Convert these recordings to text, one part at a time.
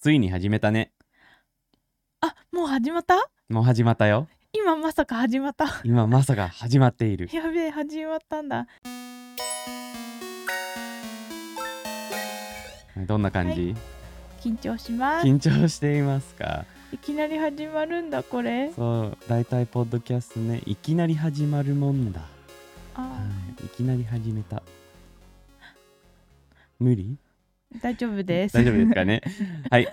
ついに始めたね。あもう始まった？もう始まったよ。今まさか始まった？今まさか始まっている。やべえ始まったんだ。どんな感じ、緊張します。緊張していますか？いきなり始まるんだこれ。そう大体ポッドキャストねいきなり始まるもんだ、あはい、いきなり始めた。無理？ー大丈夫です。大丈夫ですかね。はい。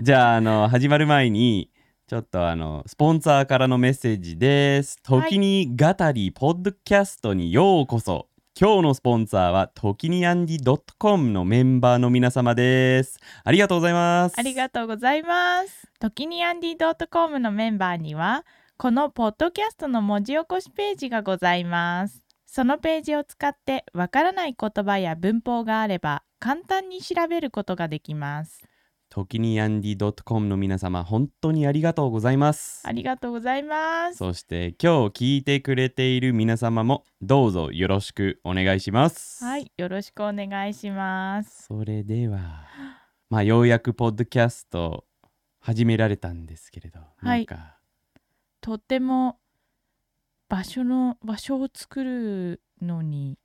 じゃああの始まる前にちょっとあのスポンサーからのメッセージです。はい。時に語りポッドキャストにようこそ。今日のスポンサーは時にアンディ .com のメンバーの皆様です。ありがとうございます。ありがとうございます。時にアンディ .com のメンバーには、このポッドキャストの文字起こしページがございます。そのページを使ってわからない言葉や文法があれば簡単に調べることができます。時にアンディ .com の皆様本当にありがとうございますありがとうございます。そして今日聞いてくれている皆様もどうぞよろしくお願いしますはい、よろしくお願いします。それではまあようやくポッドキャスト始められたんですけれど、はいなんかとっても場所の場所を作るのに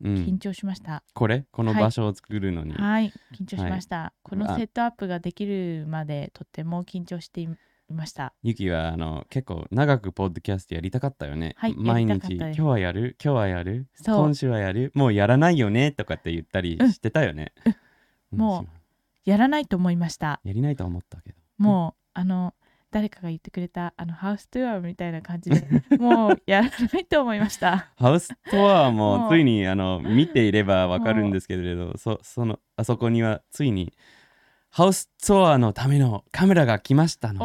うん。緊張しました。これ？このはい。場所を作るのに、はい、緊張しました。このあセットアップができるまでとっても緊張していました。ゆきはあの結構長くポッドキャストやりたかったよね、はい毎日。今日はやる？今日はやる？今週はやる？もうやらないよね？とかって言ったりうん。してたよね、ん。もうやらないと思いました。やりないとは思ったけど。もう、あの誰かが言ってくれたあのハウストゥアーみたいな感じでもうやらないと思いました。ハウストアももう。ついにあの見ていればわかるんですけれどそそのあそこにはついにハウスツアーのためのカメラが来ましたので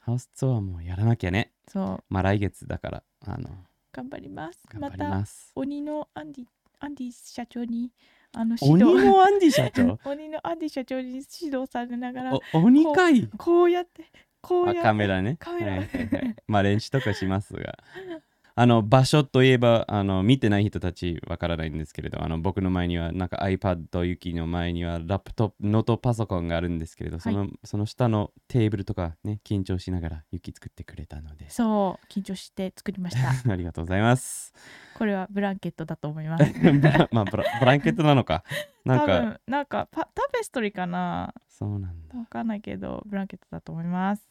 ハウスツアーもやらなきゃね。そう。まあ来月だからあの頑張ります。頑張りまたます。鬼のアンディアンディ社長にあの鬼指導。のアンディ社長？鬼のアンディ 社長に指導されながらお鬼かいこうやってこうやって。あカメラね。カメラ。はいはいはい。まあ練習とかしますが あの場所といえばあの見てない人たちわからないんですけれどあの僕の前にはなんか iPad ユキの前にはラップトップノートパソコンがあるんですけれど、そのその下のテーブルとかね緊張しながらユキ作ってくれたのでそう緊張して作りました。ありがとうございますこれはブランケットだと思います。ブラまあブラブランケットなのか なんか多分なんかパタペストリーかなそうなんだわかんないけどブランケットだと思います。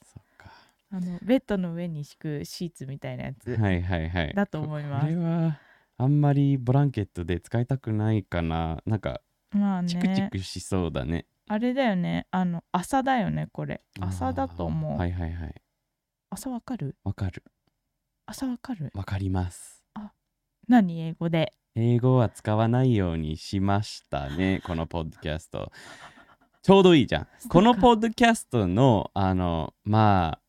あのベッドの上に敷くシーツみたいなやつ。はいはいはい。だと思います。これはあんまりブランケットで使いたくないかな。なんかまあチクチねクしそうだね。あれだよね。あの朝だよねこれ。朝だと思う。はいはいはい。朝わかる？わかる。朝わかる？わかります。何？英語で。英語は使わないようにしましたねこのポッドキャスト。ちょうどいいじゃん。このポッドキャストのあのまあ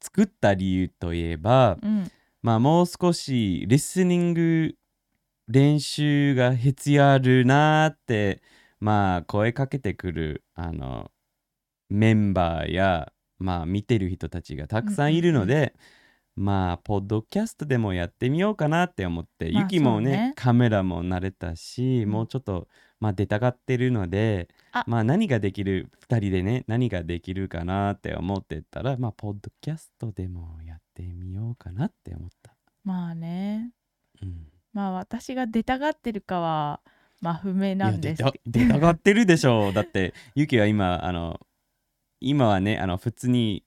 作った理由といえばうん。まあもう少しリスニング練習が必要あるなーってまあ声かけてくるあのメンバーやまあ見てる人たちがたくさんいるので、まあポッドキャストでもやってみようかなって思って、まあユキもねね。カメラも慣れたし、うん。もうちょっとまあ出たがってるのであ。まあ何ができる2人でね何ができるかなって思ってたらまあポッドキャストでもやってみようかなって思った。まあね。うん。まあ私が出たがってるかはまあ不明なんです出た出たがってるでしょう。だってユキは今あの今はねあの普通に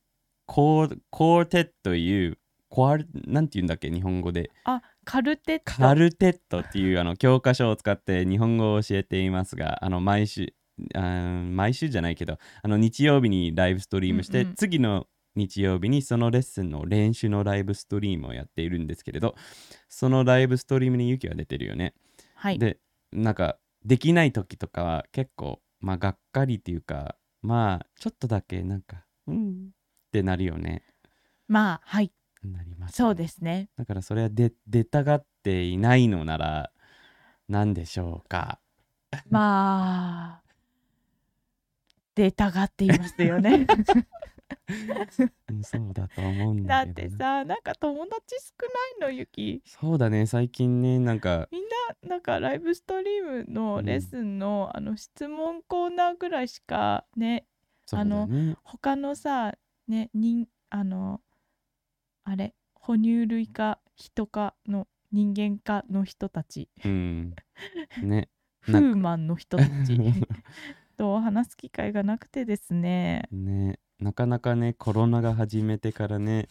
コーコーテットいうコアルなんて言うんだっけ日本語で。あカルテット。カルテットっていうあの教科書を使って日本語を教えていますがあの毎週あー毎週じゃないけどあの日曜日にライブストリームして、うんうん。次の日曜日にそのレッスンの練習のライブストリームをやっているんですけれどそのライブストリームにユキは出てるよね。はい。でなんかできない時とかは結構まあがっかりっていうかまあちょっとだけなんかうんってなるよね。まあはいなりますそうですね。だからそれは出出たがっていないのなら何でしょうか。まあ出たがっていますよね。うんそうだと思うんだっだけどな。てさなんか友達少ないのゆきそうだね。最近ねなんかみんななんかライブストリームのレッスンの,、あの質問コーナーぐらいしかねそうだね。他のさね人あのあれ哺乳類か人かの人間かの人たち。うん。ね。フーマンの人たち。と話す機会がなくてですね。ね。なかなかねコロナが始めてからね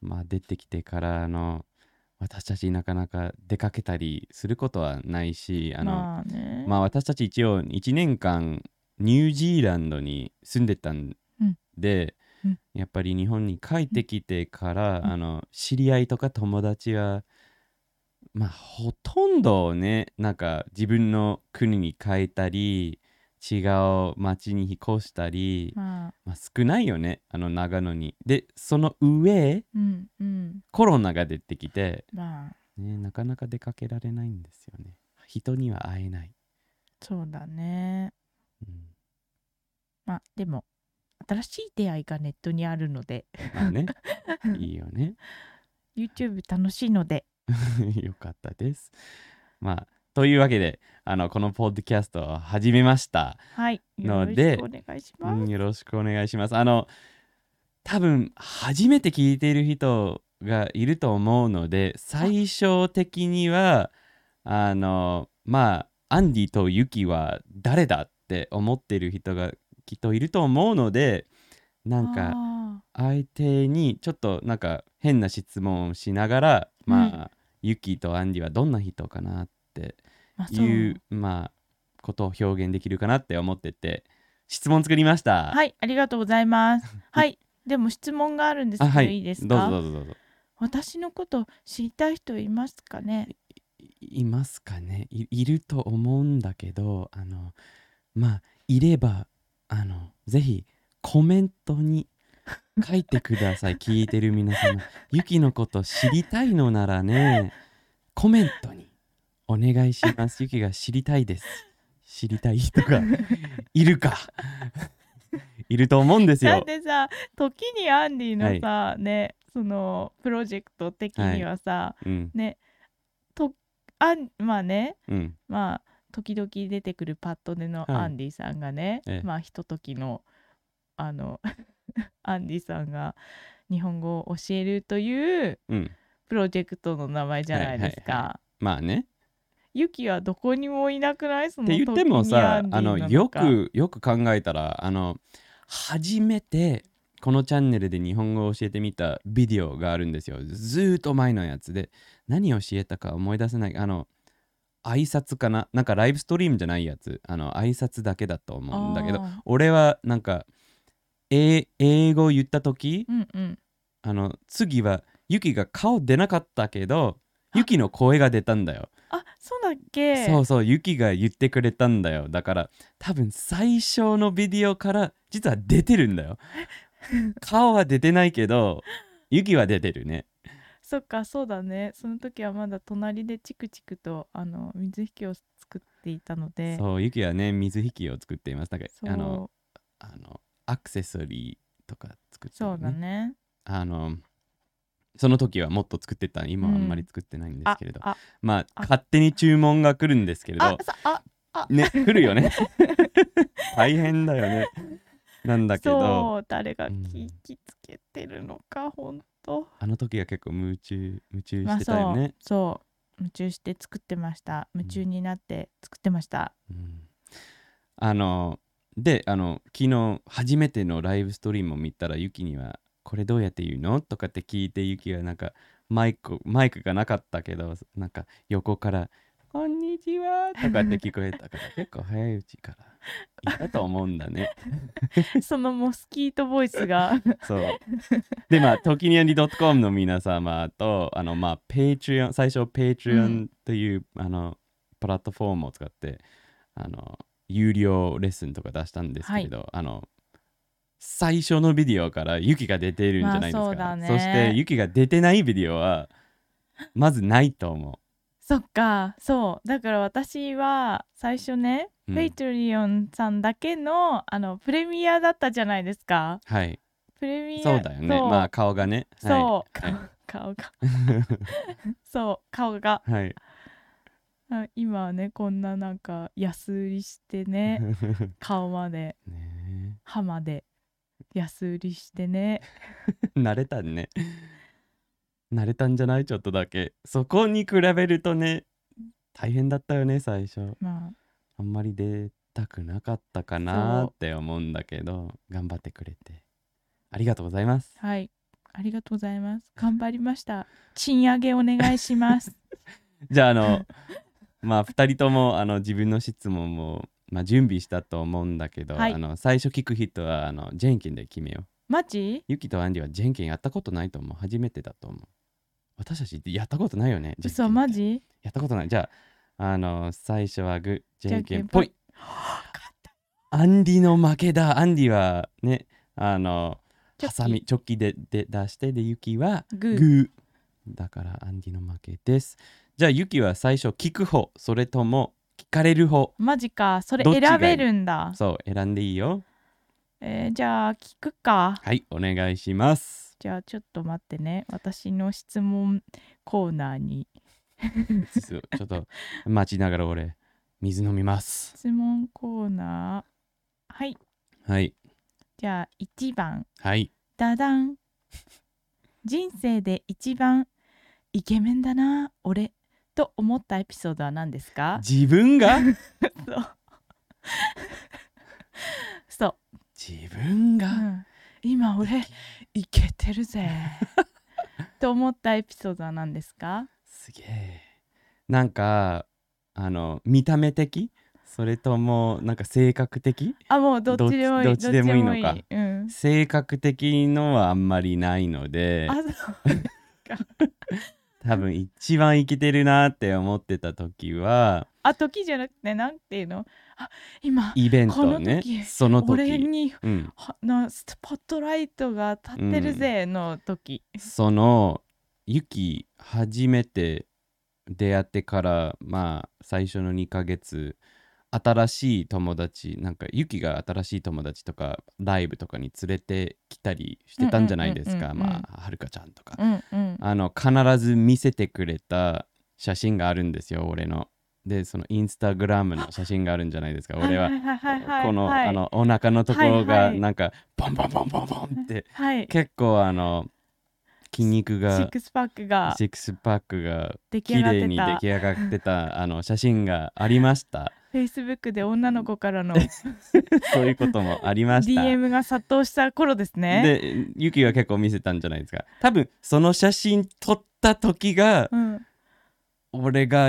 まあ出てきてからあの私たちなかなか出かけたりすることはないしあの、まあね、まあ私たち一応1年間ニュージーランドに住んでたんで、うんやっぱり日本に帰ってきてから、うん。あの知り合いとか友達はまあほとんどねなんか自分の国に帰ったり違う町に引っ越したり、まあまあ、少ないよねあの長野に。でその上うんうん。コロナが出てきて、まあ。ね、なかなか出かけられないんですよね。人には会えない。そうだね。うん。まあでも新しい出会いがネットにあるのでまあね、いいよね。YouTube 楽しいので よかったです。まあ、というわけで、あのこのポッドキャストを始めました。はいよろしのでくお願いしうます、んよろしくお願いします。あの、多分初めて聞いている人がいると思うので、最初的には、あの、まあ、アンディとユキは誰だって思っている人がきっといると思うので、なんか、あ相手にちょっとなんか変な質問をしながら、まあ、ユキとアンディはどんな人かなっていう、まあ、ことを表現できるかなって思ってて、質問作りました。はいありがとうございます。はいでも質問があるんですけど、あはい。い、いですどうぞかどうぞどうぞ。私のこと知りたい人いますかね？いいますかね？いいると思うんだけど、あの、まあ、いれば、あの、ぜひコメントに書いてください。聞いてる皆様。ユキのこと知りたいのならね、コメントにお願いします。ユキが知りたいです。知りたい人が いるか。いると思うんですよ。だってさ時にアンディのさ、ねそのプロジェクト的にはさ、うん、ねとあんまあねうん、まあ時々出てくるパッドでのはい。アンディさんがね、ええ。まあひとときのあの アンディさんが日本語を教えるといううん。プロジェクトの名前じゃないですか。はいはまあね。ユキはどこにもいなくない？そのって言ってもさあのよくよく考えたらあの初めてこのチャンネルで日本語を教えてみたビデオがあるんですよ。ずーっと前のやつで。何を教えたか思い出せない。あの挨拶かな？なんかライブストリームじゃないやつ。あの挨拶だけだと思うんだけどあ俺はなんかえ英語言った時ーうんうん。あの次はユキが顔出なかったけどあ。ユキの声が出たんだよ。あそうだっけ？そうそう、ユキが言ってくれたんだよ。だから、多分最初のビデオから実は出てるんだよ。顔は出てないけど、ユキは出てるね。そっかそうだねその時はまだ隣でチクチクとあの水引きを作っていたのでそう、ユキはね、水引きを作っています。なんか、あの、あの、アクセサリーとか作ってる、そうだ。ねあの、その時はもっと作ってた。今はあんまり作ってないんですあけれど。あまあ、あ勝手に注文が来るんですけれど、あさあね、来るよね。大変だよね。なんだけど。そう誰がうん聞きつけてるのかほんとあの時は結構夢中夢中まあしてたよね。そうそう。夢中して作ってました。夢中になって作ってました、うん。あのであの昨日初めてのライブストリームを見たらユキには「これどうやって言うの?」とかって聞いてユキはなんかマイクマイクがなかったけどなんか横から「こんにちは」とかって聞こえたから結構早いうちからいたと思うんだね。そのモスキートボイスがそう。で、まあ、トキニアンディ .com の皆様と、あの、まあ、ペイ r e オン、最初、ペイ r e オうンという、あの、プラットフォームを使って、あの、有料レッスンとか出したんですけれど、あの、最初のビデオからユキが出てるんじゃないですか。まあそねそして、ユキが出てないビデオは、まずないと思そっか。そう。だから私は最初ね、うん。ペイトリオンさんだけのあのプレミアだったじゃないですか。う。はい。プレミアそうだよね。まあ顔がね。そう、はい。顔が。そう。顔が。はい。あ今はねこんななんか安売りしてね 顔までね歯まで安売りしてね。え慣れたね慣れたんじゃない？ちょっとだけ。そこに比べるとね大変だったよね最初。まあ。あんまり出たくなかったかなって思うんだけど頑張ってくれて。ありがとうございます。はい。ありがとうございます。頑張りました。賃上げお願いします。じゃああのまあ2人ともあの自分の質問も、まあ、準備したと思うんだけど、はい。あの最初聞く人はあのジェンキンで決めよう。マジ？ユキとアンディはジェンキンやったことないと思う。初めてだと思う私たちやったことないよねジェンキンって嘘マジ？やったことない。じゃああの最初はグー。ジェンキンじゃんけんぽい。アンディの負けだ。アンディはねあのハサミチョッキでで出してでユキはグー。だからアンディの負けです。じゃあユキは最初聞く方。それとも聞かれる方。マジか。それ選べるんだ。そう選んでいいよ。えーじゃあ聞くか。はいお願いしますじゃあちょっと待ってね。私の質問コーナーに。ちょっと待ちながら俺水飲みます。質問コーナー。はい。はい。じゃあ1番。はい。ダダン。人生で一番イケメンだな俺。と思ったエピソードは何ですか？自分が？そう。そ自分う、が、うん、今俺イケてるぜ。と思ったエピソードは何ですか？すげえ。なんかあの見た目的？それともなんか性格的？あもうどっちでもいいどっちでもいい。のか。うん、性格的のはあんまりないので。あそう 多分一番イケてるなって思ってた時は。あ時じゃなくてなんていうの？あ今イベンこトね。の時その時、俺にうん、はなスポットライトが立ってるぜの時、そのユキ初めて出会ってからまあ最初の2ヶ月新しい友達なんかユキが新しい友達とかライブとかに連れてきたりしてたんじゃないですか。うんうんうんうん。まあはるかちゃんとか。うんうん。あの必ず見せてくれた写真があるんですよ俺のでそのインスタグラムの写真があるんじゃないですか。俺はこのはい。あのお腹のところがなんかポンポンポンポンポンってはい。結構あの筋肉シッがクスパックがシックスパックが綺麗に出来上がってたあの写真がありました。フェイスブックで女の子からのそういうこともありました。DM が殺到した頃ですね。で、ユキが結構見せたんじゃないですか。多分その写真撮った時がうん、俺が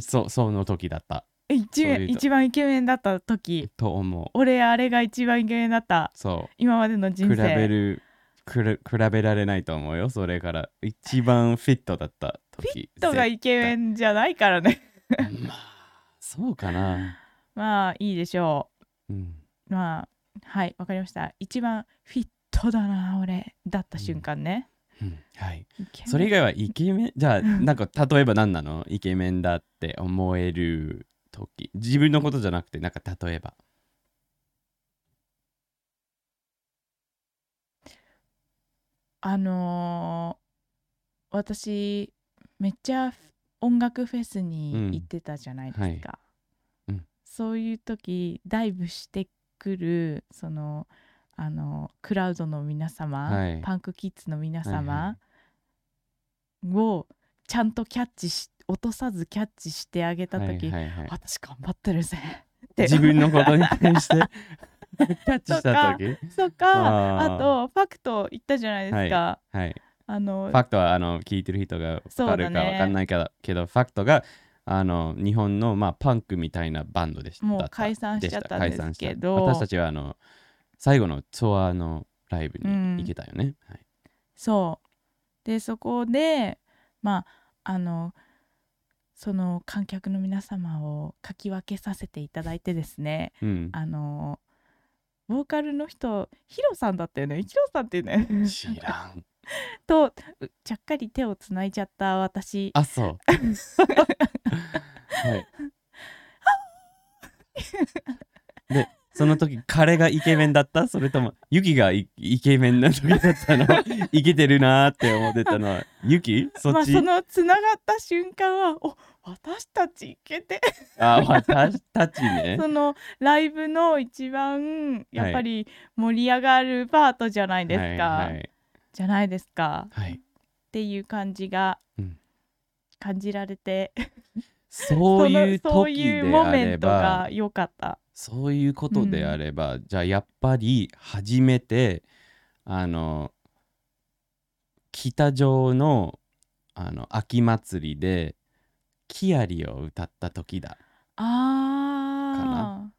そその時だった一そういうと一番イケメンだった時？と思う。俺あれが一番イケメンだったそ今までの人う。生比べる比べられないと思うよ。それから一番フィットだった時。人がイケメンじゃないからねまあそうかな。まあいいでしょうん。うまあはいわかりました一番フィットだな俺だった瞬間ね、うんはい。それ以外はイケメンじゃあなんか例えば何なの？イケメンだって思える時。自分のことじゃなくてなんか例えば。あのー私めっちゃ音楽フェスに行ってたじゃないですか、うん。はい。うん。そういう時ダイブしてくるそのあのクラウドの皆様、はい。パンクキッズの皆はいは様をちゃんとキャッチし落とさずキャッチしてあげた時、はいはいはい。私頑張ってるぜって。自分のことに対して？キャッチした時？そっか。あとファクト言ったじゃないですか、はい。あのファクトはあの聞いてる人が分かるか分かんないけど,、けどファクトがあの日本の、まあ、パンクみたいなバンドでした。もう解散しちゃったんですけど。私たちはあの最後のツアーのライブに行けたよね、はい。そう。でそこでまああのその観客の皆様をかき分けさせていただいてですねうん、あのボーカルの人ヒロさんだったよね。ヒロさんっていうね知らん。とうちゃっかり手をつないじゃった私。あそう。はい。でその時彼がイケメンだった？それともユキがイイケメンな時だったの？イケてるなーって思ってたのは。ユキ？そまあっち、そのつながった瞬間はお私たちいけて。あ私たちね。そのライブの一番やっぱり盛り上がるパートじゃないですか、はいはい。じゃないですか。はい、っていう感じがうん。感じられて、そういうそのそう時いうであモメントればが良かったそういうことであれば、じゃあやっぱり初めてあの北条のあの秋祭りで「キアリ」を歌った時だ。あ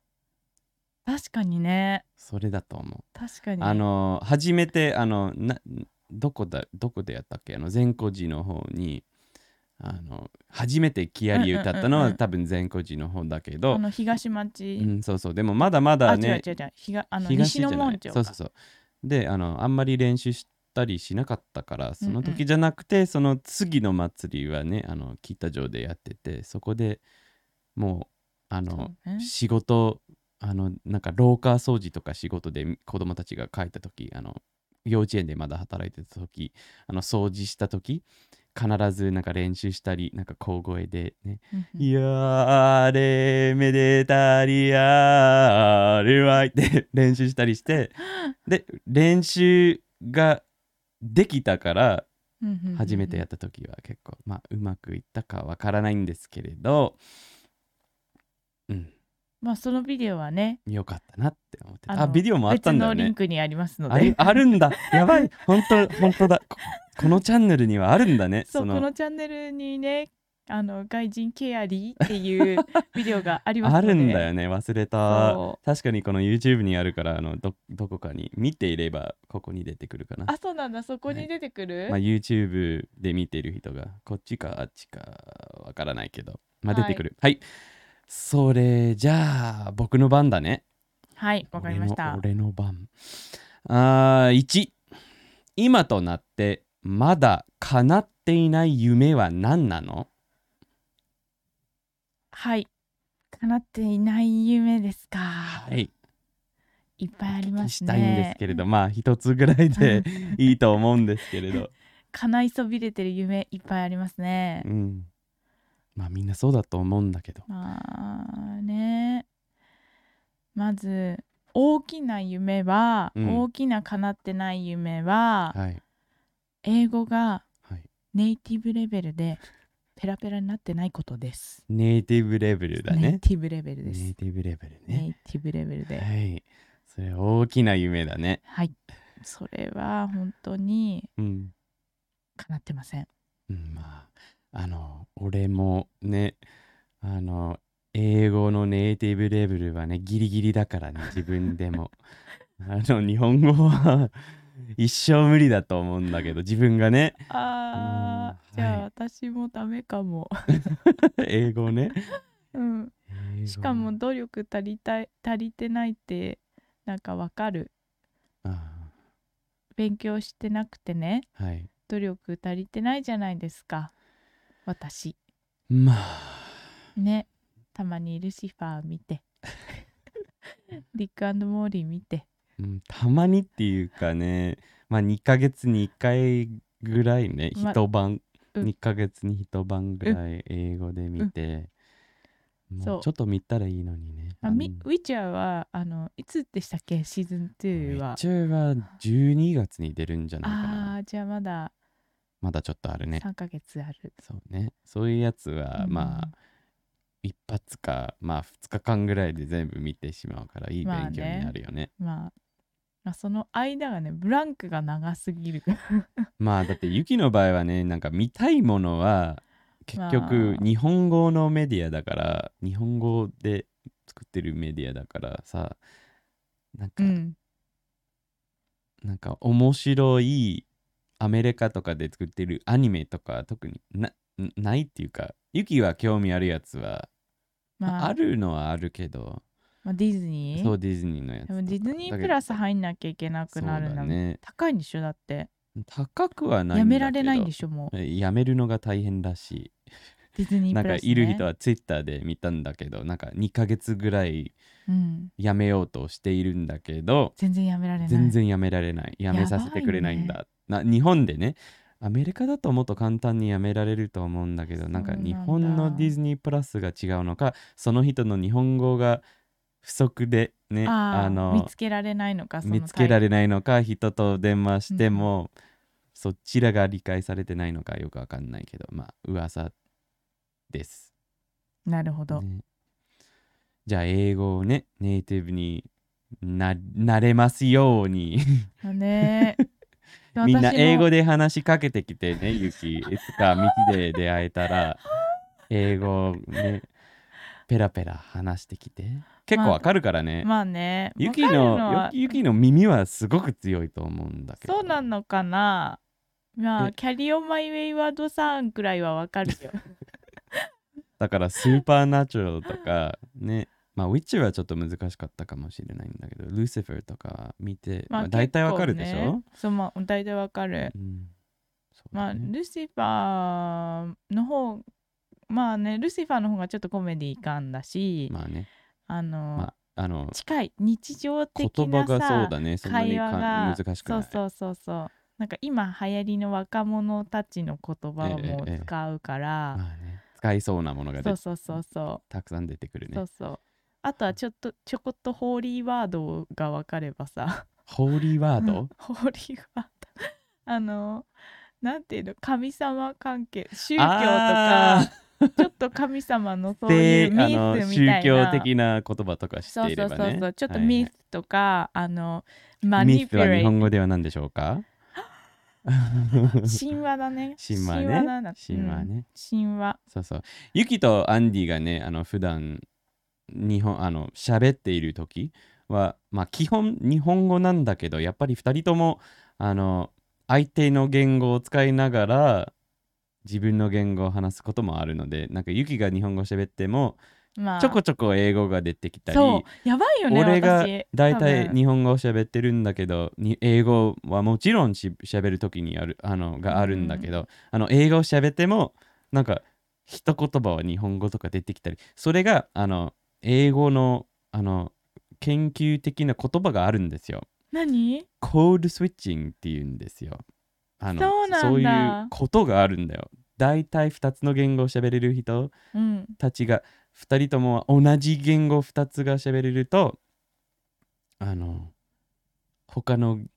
ー。確かにね。それだと思う。確かに。あの初めてあのなどこだどこでやったっけ？あの善光寺の方にあの初めて「キアリ」歌ったのうんうんうんうん。は多分善光寺の方だけど、あの東町、うん、そうそう。でもまだまだね東あの門町そうそうそう。であのあんまり練習したりしなかったからその時じゃなくて、その次の祭りはねあの北条でやっててそこでもうあの、ね。仕事あのなんか廊下掃除とか仕事で子供たちが帰った時あの幼稚園でまだ働いてた時あの掃除した時必ずなんか練習したりなんか小声でね。うんうん。やれめでたりやれわいって 練習したりして で練習ができたから初めてやった時は結構まあうまくいったかわからないんですけれど。うん。まあそのビデオはねよかったなって思ってあビデオもあったんだよ別のリンねクにありますので。あるんだ。やばい。本当本当だ ここのチャンネルにはあるんだね そうの。このチャンネルにねあの外人ケアリーっていう ビデオがありますのあでるんだよね忘れた。そ確かにこの YouTube にあるからあのどどこかに見ていればここに出てくるかな。あそうなんだ。そこに出てくる、まあ、YouTube で見てる人がこっちかあっちかわからないけど、まあ、はい。出てくる。はい、それじゃあ僕の番だね。はいわかりました。俺の俺の番。あー1今となってまだ叶っていない夢は何なの？はい。叶っていない夢ですか、はい。い、っぱいありますね。したいんですけれどまあ一つぐらいで いいと思うんですけれど。叶いそびれてる夢いっぱいありますね。うん。まあみんなそうだと思うんだけど。まあね。まず大きな夢は、うん。大きな叶ってない夢は、はい英語がはいネイティブレベルでペラペラになってないことです。ネイティブレベルだねネイティブレベルです。ネイティブレベルネねイティブレベルで。はいそれ大きな夢だねはい。それは本当にうん、叶ってません。うん、まああの俺もねあの英語のネイティブレベルはねギリギリだからね自分でも あの日本語は 一生無理だと思うんだけど 自分がねあー、うんじゃあはい私もダメかも。英語ねうん。しかも努力足りたい足りてないってなんかわかる。あ勉強してなくてねーはい努力足りてないじゃないですか。私。まあね。たまにルシファー見て。リックモーリー見て。うんたまにっていうかねまあ2ヶ月に1回ぐらいねま一晩、うん2ヶ月に一晩ぐらい英語で見て、ううちょっと見たらいいのにね。あみウィッチャーはあのいつでしたっけ？シーズン2は。一応は12月に出るんじゃないかあな。あーじゃあまだまだちょっとあるね。3ヶ月ある。そうね。そういうやつは、うんまあ一発かまあ2日間ぐらいで全部見てしまうからいい勉強になるよね。まあ、まあ、その間がねブランクが長すぎる。まあだってユキの場合はねなんか見たいものは結局まあ日本語のメディアだから日本語で作ってるメディアだからさなんか、うん。なんか面白いアメリカとかで作ってるアニメとか特になないっていうかユキは興味あるやつは、まあ、あるのはあるけどまあ、ディズニー？そうディズニーのやつでもディズニープラス入んなきゃいけなくなるの、そうだね。高いんでしょ？だって。高くはないやめられないんでしょもう。えやめるのが大変らし。いディズニーなんプラス、ね、かいる人はツイッターで見たんだけどなんか2ヶ月ぐらいうん、やめようとしているんだけど全然やめられない。全然やめられない。やめさせてくれないんだ。な日本でねアメリカだともっと簡単にやめられると思うんだけどなんか日本のディズニープラスが違うのかその人の日本語が不足でねあの見つけられないのか見つけられれないのか人と電話しても、そちらが理解されてないのかよくわかんないけどまあ噂です、なるほど、ね。じゃあ英語をねネイティブにななれますように。だね。みんな英語でで話しかけてきてねユキ。いつか道で出会えたら英語をねペラペラ話してきて結構わかるからね、まあね。ユキのは。ユキの耳はすごく強いと思うんだけど。そうなのかな。まあえ？キャリオマイウェイワードさんくらいはわかるよ。だからスーパーナチュラルとかね。まあウィッチはちょっと難しかったかもしれないんだけどルーシファーとか見て、まあ、大体わかるでしょ、そうまあ大体わかる。うん。そうまあルシファーの方まあねルシファーの方がちょっとコメディ感だし、まあねあの、まああの近い日常的言葉なさがそうだね。そんなに会話かが。難しくない。そうそうそうそう。なんか今流行りの若者たちの言葉をもええええう使うから、まあね。使いそうなものが出そうそうそうそたくさん出てくるう、ね。そうそうあとはちょっとちょこっとホーリーワードが分かればさ。ホーリーワード、ホーリーワード。あのなんていうの？神様関係宗教とか。あ ちょっと神様のそうでいうミスみたいな。宗教的な言葉とか知っそうていればね。そうそうそうちょっとはいはいミスとか、あのマミニピュレイスは日本語では何でしょうか神話だね。神話ね神話ね、うん。神話。そうそう。ユキとアンディがねあの普段日本あの喋っている時はまあ基本日本語なんだけどやっぱり2人ともあの相手の言語を使いながら自分の言語を話すこともあるのでなんかユキが日本語喋ってもまあ。ちょこちょこ英語が出てきたり、そう。やばいよね俺が私。大体日本語を喋ってるんだけどに英語はもちろんし喋る時にあるあのがあるんだけど、あの英語を喋ってもなんか一言葉は日本語とか出てきたりそれがあの英語のあの研究的な言葉があるんですよ。何？コードスイッチングっていうんですよ。あのそうなんだ。そういうことがあるんだよ。大体2つの言語を喋れる人うん。たちが2人とも同じ言語2つが喋れるとあの他のん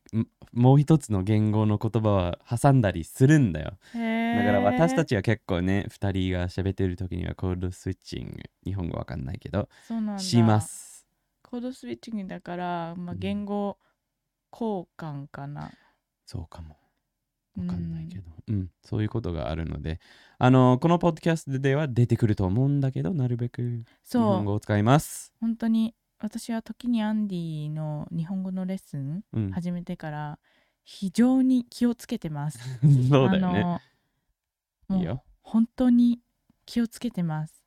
もう一つの言語の言葉は挟んだりするんだよ。へだから私たちちは結構ね2人が喋ってる時にはコードスイッチング日本語わかんないけどします。コードスイッチングだから、まあ、うん。言語交換かな、そうかもわかんないけど、うん。そういうことがあるので。あのこのポッドキャストでは出てくると思うんだけどなるべく日本語を使います。本当に私は時にアンディの日本語のレッスンうん。始めてから非常に気をつけてます。そうだよね。いいうよ。本当に気をつけてます。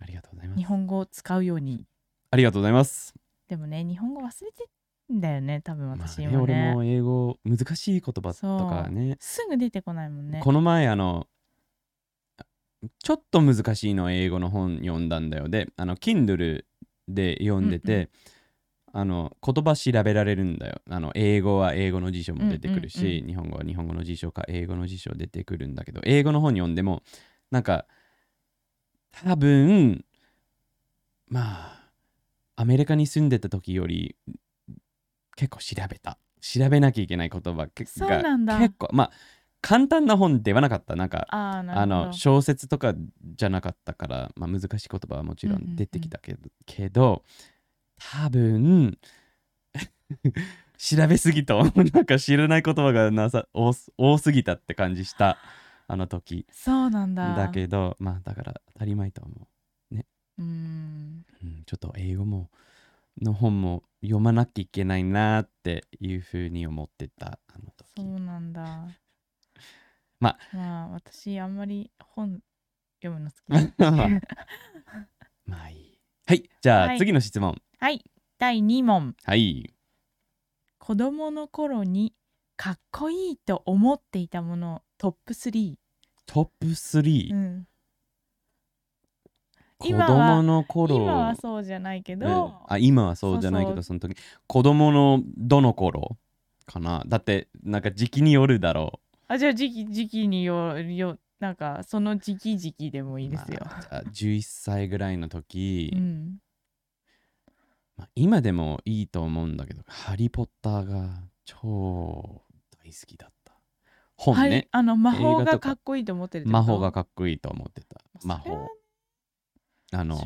ありがとうございます。日本語を使うように。ありがとうございます。でもね、日本語忘れてんだよね、多分まあ私ね、もね。俺も英語難しい言葉とかね。すぐ出てこないもんね。この前あのちょっと難しいの英語の本読んだんだよ。であの Kindle で読んでて、あの言葉調べられるんだよ。あの英語は英語の辞書も出てくるし、うんうん。日本語は日本語の辞書か英語の辞書出てくるんだけど英語の本読んでもなんか多分まあアメリカに住んでた時より結構調べた。調べなきゃいけない言葉が結構まあ簡単な本ではなかった。なんかあの小説とかじゃなかったから、まあ、難しい言葉はもちろうんうんうん。ん出てきたけど,、けど多分 調べすぎとなんか知らない言葉がなさ多すぎたって感じしたあの時。そうなんだ。だけどまあだから当たり前と思う。ーん。う、うん、ちょっと英語もの本も読まなきゃいけないなっていうふうに思ってたあの時そうなんだ。ままあ私あんまり本読むの好き まあいいはいじゃあ、はい次の質問はい。第2問。はい子供の頃にかっこいいと思っていたものトップ3。トップ3、うん。子今は供の頃。今はそうじゃないけど、うん。あ今はそうじゃないけどその時子供のどの頃かな？だってなんか時期によるだろあじゃあ時期時期によよなんかその時期時期でもいういですよ。まあじゃあ11歳ぐらいの時、うん、まあ、今でもいいと思うんだけど「ハリー・ポッター」が超大好きだった。本はいね、あの魔法映画とか。がかっこいいと思ってるってこと？魔法がかっこいいと思ってた。魔それは法あの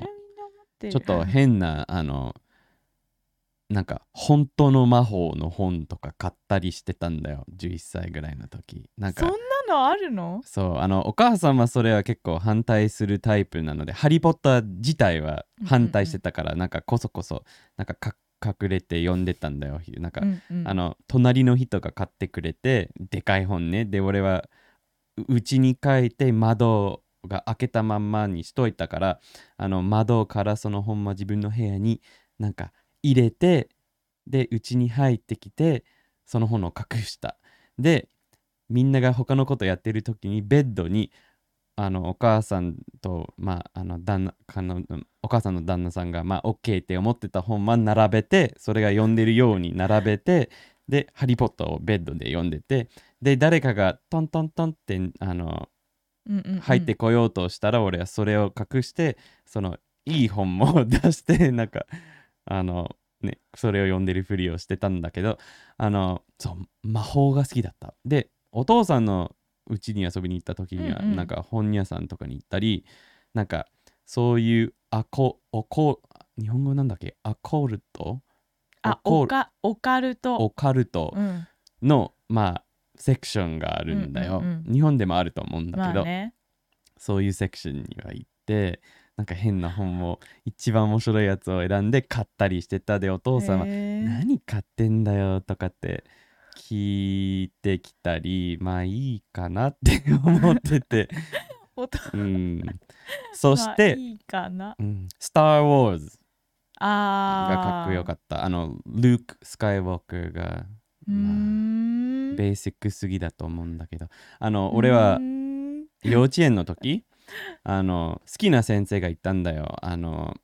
ちょっと変なあのなんか本当の魔法の本とか買ったりしてたんだよ。11歳ぐらいの時。なんかそんなのあるの？そうあのお母さんはそれは結構反対するタイプなので「ハリー・ポッター」自体は反対してたから、なんかこそこそなんかか隠れて読んでたんだよ。なんか、うんうん。あの隣の人が買ってくれてでかい本ね。で俺はううちに帰って窓が開けたまんまにしといたからあの窓からその本も自分の部屋になんか入れてでうちに入ってきてその本を隠した。でみんなが他のことやってる時にベッドにあのお母さんと、まあ、あの旦那かのお母さんの旦那さんが、まあ、OK って思ってた本は並べてそれが読んでるように並べてで「ハリー・ポッター」をベッドで読んでてで誰かがトントントンってあの入ってこようとしたら俺はそれを隠してそのいい本も 出してなんかあのねそれを読んでるふりをしてたんだけどあのそう魔法が好きだった。でお父さんのうちに遊びに行った時には、うんうん。なんか本屋さんとかに行ったりなんかそういうアコオコ日本語なんだっけ？アコルト？あオカオカルト。オカルトうん。の、まあセクションがあるんだよ、うんうんうん。日本でもあると思うんだけど、まあね。そういうセクションには行ってなんか変な本を一番面白いやつを選んで買ったりしてたでお父さんは何買ってんだよとかって聞いてきたりまあいいかなって思ってて。うん。そして、まあいいかな。うん。スター・ウォー。ズがかっこよかった。あのルーク・スカイウォーカーがうーんベーシックすぎだと思うんだけど。あの俺は 幼稚園の時あの好きな先生がいたんだよ。あの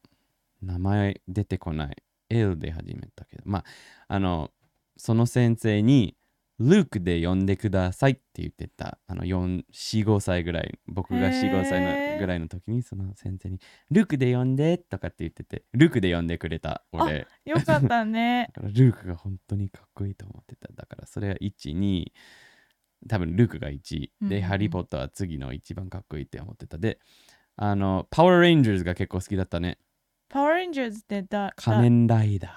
名前出てこない。L で始めたけど。まああのその先生にルークで呼んでくださいって言ってた。あの45歳ぐらい僕が45歳のぐらいの時にその先生にルークで呼んでとかって言っててルークで呼んでくれた。俺。よかったね。だからルークが本当にかっこいいと思ってた。だからそれは12多分ルークが1で、うんうんハリー・ポッターは次の一番かっこいいって思ってた。であのパワー・レンジャーズが結構好きだったね。パワーレンジャーズってだ仮面ライダー。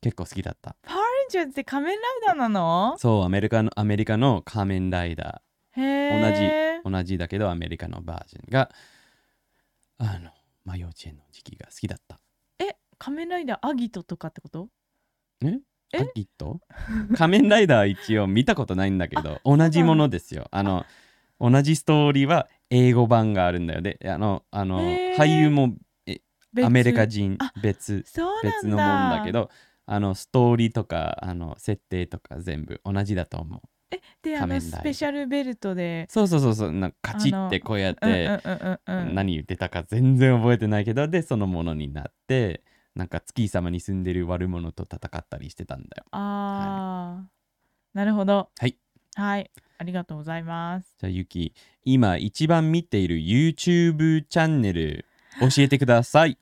結構好きだった。パワーレンジャーズって仮面ライダーなの？そうアメリカのアメリカの仮面ライダへえー。同じだけどアメリカのバージョンがあのまあ幼稚園の時期が好きだった。え仮面ライダーアギトとかってこと？え？え？アギト？仮面ライダーは一応見たことないんだけど 同じものですよ。あの同じストーリーは英語版があるんだよであのあの俳優も別。アメリカ人あ別別のもんだけどあのストーリーとかあの設定とか全部同じだと思う。えであのスペシャルベルトで。そうそうそうそう。なんかカチってこうやって何言ってたか全然覚えてないけどでそのものになってなんか月様に住んでる悪者と戦ったりしてたんだよ。あー。なるほど。はい。はい。ありがとうございます。じゃあゆき今一番見ている YouTube チャンネル教えてください。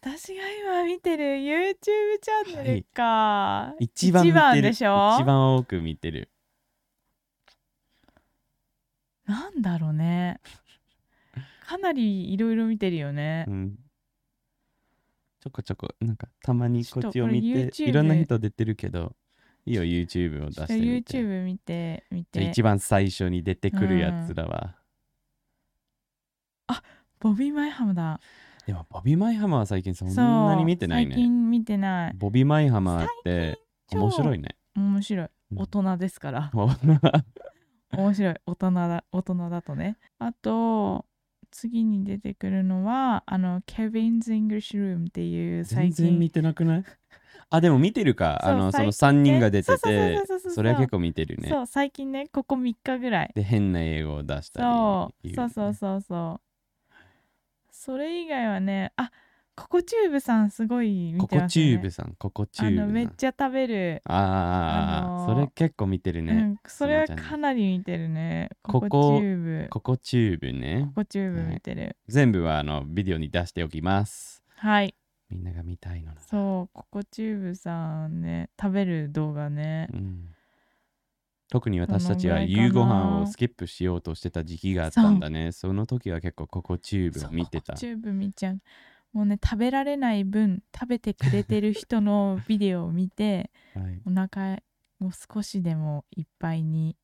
私が今見てる YouTube チャンネルか、一番見てる。でしょ？一番多く見てる。なんだろうね。かなりいろいろ見てるよね。うん。ちょこちょこなんかたまにこっちを見ていろんな人出てるけどいいよ YouTube を出してみて。YouTube 見て見て。一番最初に出てくるやつらは、ボビー・マイハムだでもボビー・マイハマーは最近そんなに見てないそう最ね近見てない。ボビー・マイハマーって超面白いね。面白い。うん。大人ですから、面白い。大人だ大人だとね。あと次に出てくるのはあの Kevin's English Room っていう最近全然見てなくない？あでも見てるか。あのその3最近ね。人が出ててそれは結構見てるね。そう最近ねここ3日ぐらい。で変な英語を出したりそう。言そうそうそうそうそれ以外はねあココチューブさんすごい見ココてますよねチューブさんココチューブさん。めっちゃ食べる、あーあー、あのーそれ結構見てるね、うん、それはかなり見てるね。ココチューブ。ココチューブね。ココチューブ見てる。全部はあのビデオに出しておきます。はい。みんなが見たいのそうココチューブさんね食べる動画ね。うん、特に私たちは夕ご飯をスキップしようとしてた時期があったんだね。その時は結構ココチューブを見てた。チューブ見ちゃう。もうね食べられない分食べてくれてる人のビデオを見て はい、お腹を少しでもいっぱいに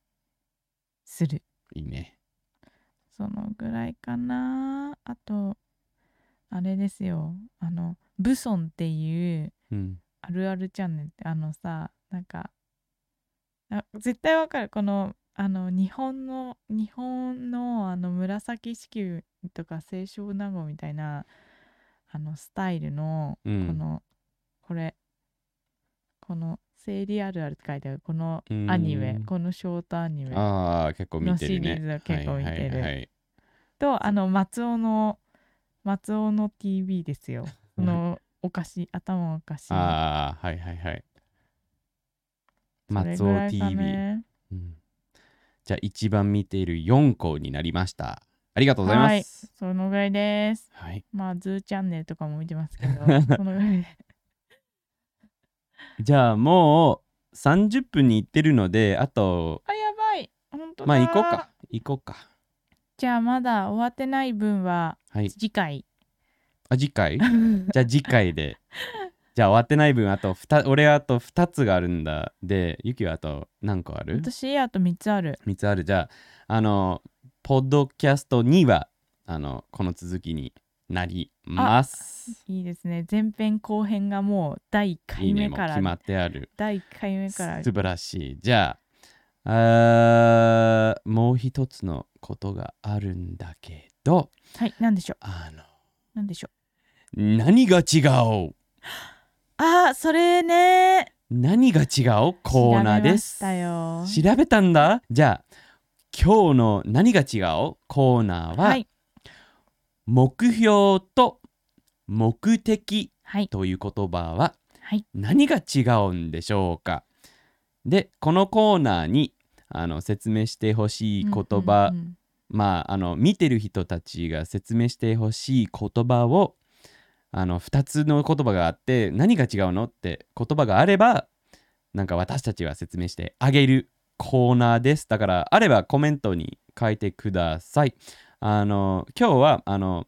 する。いいね。そのぐらいかな。あとあれですよ。あのブソンっていううん。あるあるチャンネルってあのさなんかあ絶対わかる。このあの日本の日本のあの紫式部とか清少納言みたいなあのスタイルのこうん。の、これこの「生理あるある」って書いてあるこのうん。アニメこのショートアニメああ結構見てるね。のシリーズを結構見てる。とあの松尾の松尾の TV ですよ。このおかしい頭おかしいああはいはいはい 松尾 TV、ね。うん、じゃあ一番見ている4個になりました。ありがとうございます。そのぐらいです。はい、まあズーチャンネルとかも見てますけど そのぐらい。で じゃあもう30分に行ってるのであとあやばい。本当だ。まあ行こうか。行こうか。じゃあまだ終わってない分ははい。次回。あ次回？じゃあ次回でじゃあ終わってない分あと2俺あと2つがあるんだ。でゆきはあと何個ある？私あと3つある ?3 つある。じゃああのポッドキャスト2はあのこの続きになります。いいですね。前編後編がもう第1いい回ね目からもう決まってある。第1回目から。素晴らしい。じゃあもう一つのことがあるんだけどはい何でしょう？あの何でしょう？何が違う？あーそれね。何が違う？コーナーです。調べまし調べたんだ。じゃあ今日の何が違う？コーナーは、はい。目標と目的はい。という言葉ははい。何が違うんでしょうか？でこのコーナーにあの説明してほしい言葉、まああの見てる人たちが説明してほしい言葉をあの2つの言葉があって何が違うのって言葉があればなんか私たちは説明してあげるコーナーです。だからあればコメントに書いてください。あの今日はあの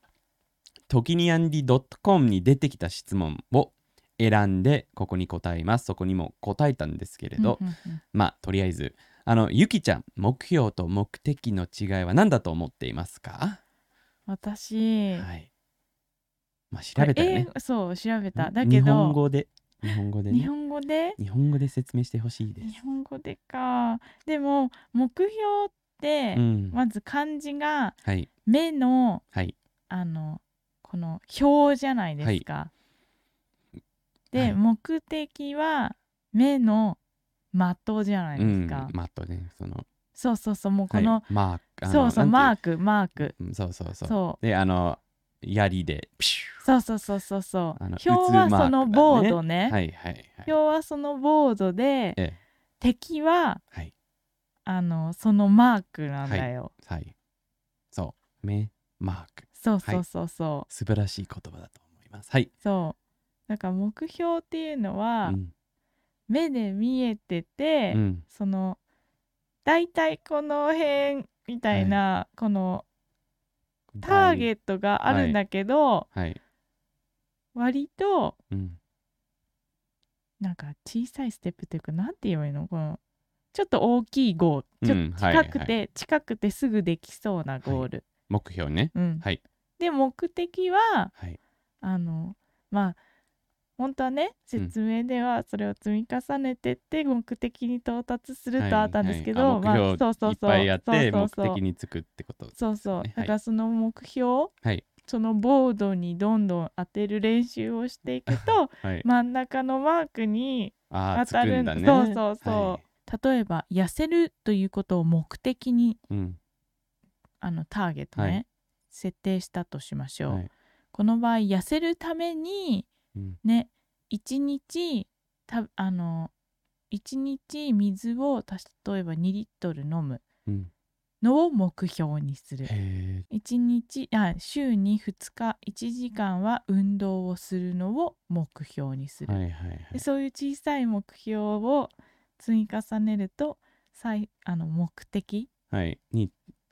時にアンディ .com に出てきた質問を選んでここに答えます。そこにも答えたんですけれど、うんうんうん。まあとりあえずあのゆきちゃん目標と目的の違いは何だと思っていますか、私はいまあ調べたよね。英語そう調べた。ん？だけど日本語で？日本語でね？日本語で？日本語で説明してほしいです。日本語でか。でも目標って、うん。まず漢字がはい。目のはい。あのこの表じゃないですか。で、はい。目的は目の的じゃないですか。うん、まああとね。その。そうそうそうもうこはい。の、マーク。そうそうマークマーク。そうそうそう。そう。であの槍でピシそうそうそうそうそう。あの表はそのボードね。ュはいはいはい。表はそのボードでええ。敵ははい。あのそのマークなんだよ、はい。そう。目マーク。そうそうそうそう、素晴らしい言葉だと思います。はい、そう。だから目標っていうのは、うん。目で見えてて、うん。その大体この辺みたいな、このターゲットがあるんだけど、はい、割とうん、なんか小さいステップというかなんて言えばいいの？このちょっと大きいゴール、ちょうんっと近くて、近くてすぐできそうなゴール、目標ね。うん。はい。で目的ははい。あのまあ本当はねうん説明ではそれを積み重ねてって目的に到達するはいとあったんですけど、はいあまあ目標そうそうそう。いっぱいやって目そうそうそう的につくってこと。そうそう、ね。だからその目標、はい。そのボードにどんどん当てる練習をしていくと はい。真ん中のマークに当たるんだね。そうそうそう。はい。例えば痩せるということを目的にうん。あのターゲットね、設定したとしましょう、はい。この場合痩せるためにうんね。1日たあの1日水をた例えば2リットル飲むうん。のを目標にする。へえ1日あ週に2日1時間は運動をするのを目標にする、はいはいはい。でそういう小さい目標を積み重ねると最あの目的はい。に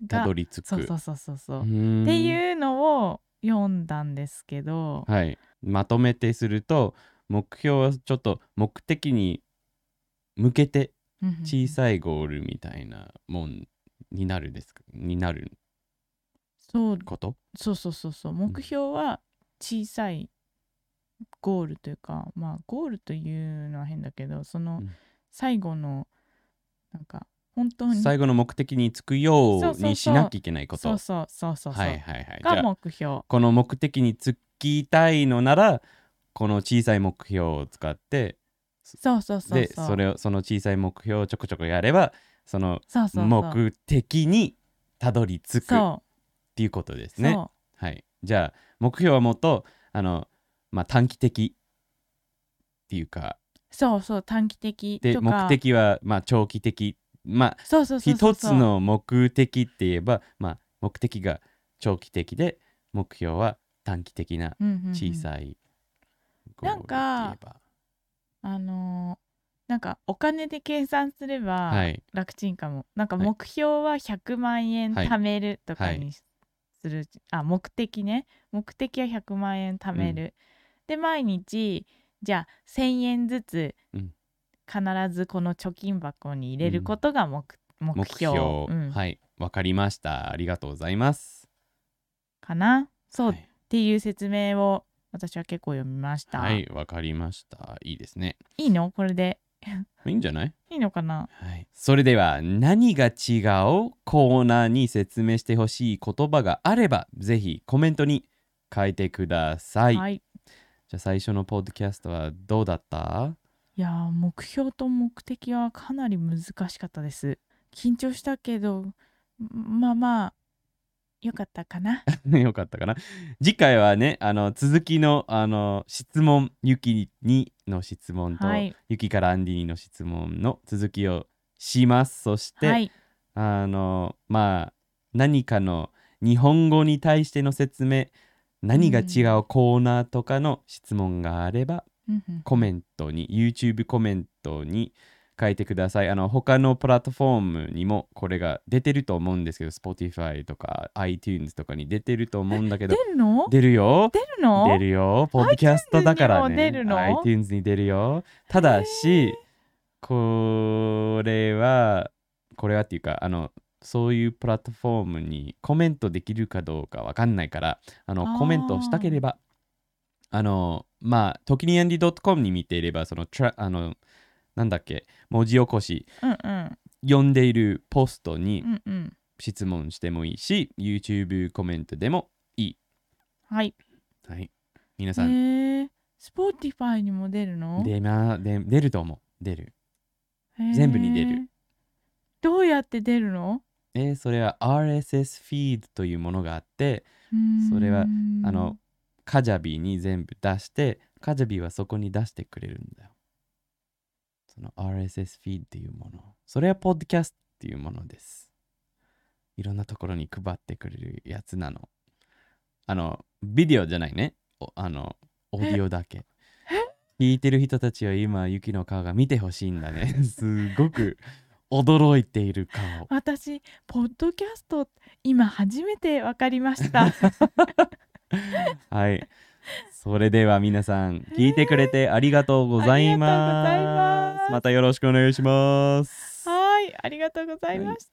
たがどり着く。そうそうそうそうそう、うっていうのを読んだんですけど、はいまとめてすると目標はちょっと目的に向けて小いさいゴールみたいなもんになるですかになるそうこと？そう。そうそうそう目標は小さいゴールというかまあゴールというのは変だけどそのうん。最後のなんか本当に最後の目的に着くよそうそうそううにしなきゃいけないこと。そうそうそう。そうそう、はいはいはい。があ目標。この目的に着きたいのならこの小さい目標を使ってそうそうそうでそれをその小さい目標をちょこちょこやればその目的にたどり着くっそていうことですう、ね。そはい、じゃあ目標はもっとあの、まあ、短期的っていうか。うそうそう短期的でとか。目的はまあ長期的。まあ一つの目的って言えば、まあ、目的が長期的で目標は短期的なうんうんうん。小さいゴールって言えなんかば、あのーなんかお金で計算すればはい。楽ちんかも、なんかはい。目標は100万円はい。貯めるとかはい。にする、あ目的ね。目的は100万円貯める、で毎日じゃあ1000円ずつうん。必ずこの貯金箱に入れることが目,、目目標。標、うん。はい。わかりました。ありがとうございます。かな？そう、はいっていう説明を私は結構読みました、はいわかりました。いいですね。いいの？これで。いいんじゃない？いいのかな？はい、それでは何が違うコーナーに説明してほしい言葉があればぜひコメントに書いてください、はい。じゃあ最初のポッドキャストはどうだった？いやー目標と目的はかなり難しかったです。緊張したけどまあまあよかったかな？よかったかな？次回はねあの続きのあの質問ゆきにの質問と、はい。ゆきからアンディにの質問の続きをします。そして、はい。あのまあ何かの日本語に対しての説明何が違うコーナーとかの質問があれば、うんうん。コメントに YouTube コメントに書いてください。あの他のプラットフォームにもこれが出てると思うんですけど Spotify とか iTunes とかに出てると思うんだけど出るの？出るよ。出るの？出るよ。ポッドキャストだからね。iTunes にも出るの？iTunes に出るよ。ただしこれはこれはっていうかあのそういうプラットフォームにコメントできるかどうかわかんないからあのコメントしたければあのまあ時にアンディ .com に見ていればそのあのなんだっけ？文字起こし。うんうん読んでいるポストにうんうん。質問してもいいし、YouTube コメントでもいい。はい。はい。皆えさん、ー、Spotify にも出るの？出まで出ると思う。出る。へー。全部に出る。どうやって出るの？えーそれは RSS フィードというものがあってそれはあのカジャビに全部出してカジャビはそこに出してくれるんだよその RSS フィードっていうもの。それはポッドキャストっていうものです。いろんなところに配ってくれるやつなの。あのビデオじゃないね。おあのオーディオだけ。聞いてる人たちは今ユキの顔が見てほしいんだね。すごく驚いている顔。私ポッドキャスト今初めて分かりました。はい。それでは皆さん、聞いてくれてありがとうございます。ますまたよろしくお願いします。はいありがとうございまし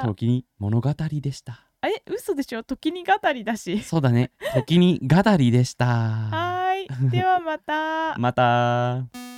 た、時に物語でした。え嘘でしょ？時に語りだしそうだね。時に語りでした。はいではまたまた。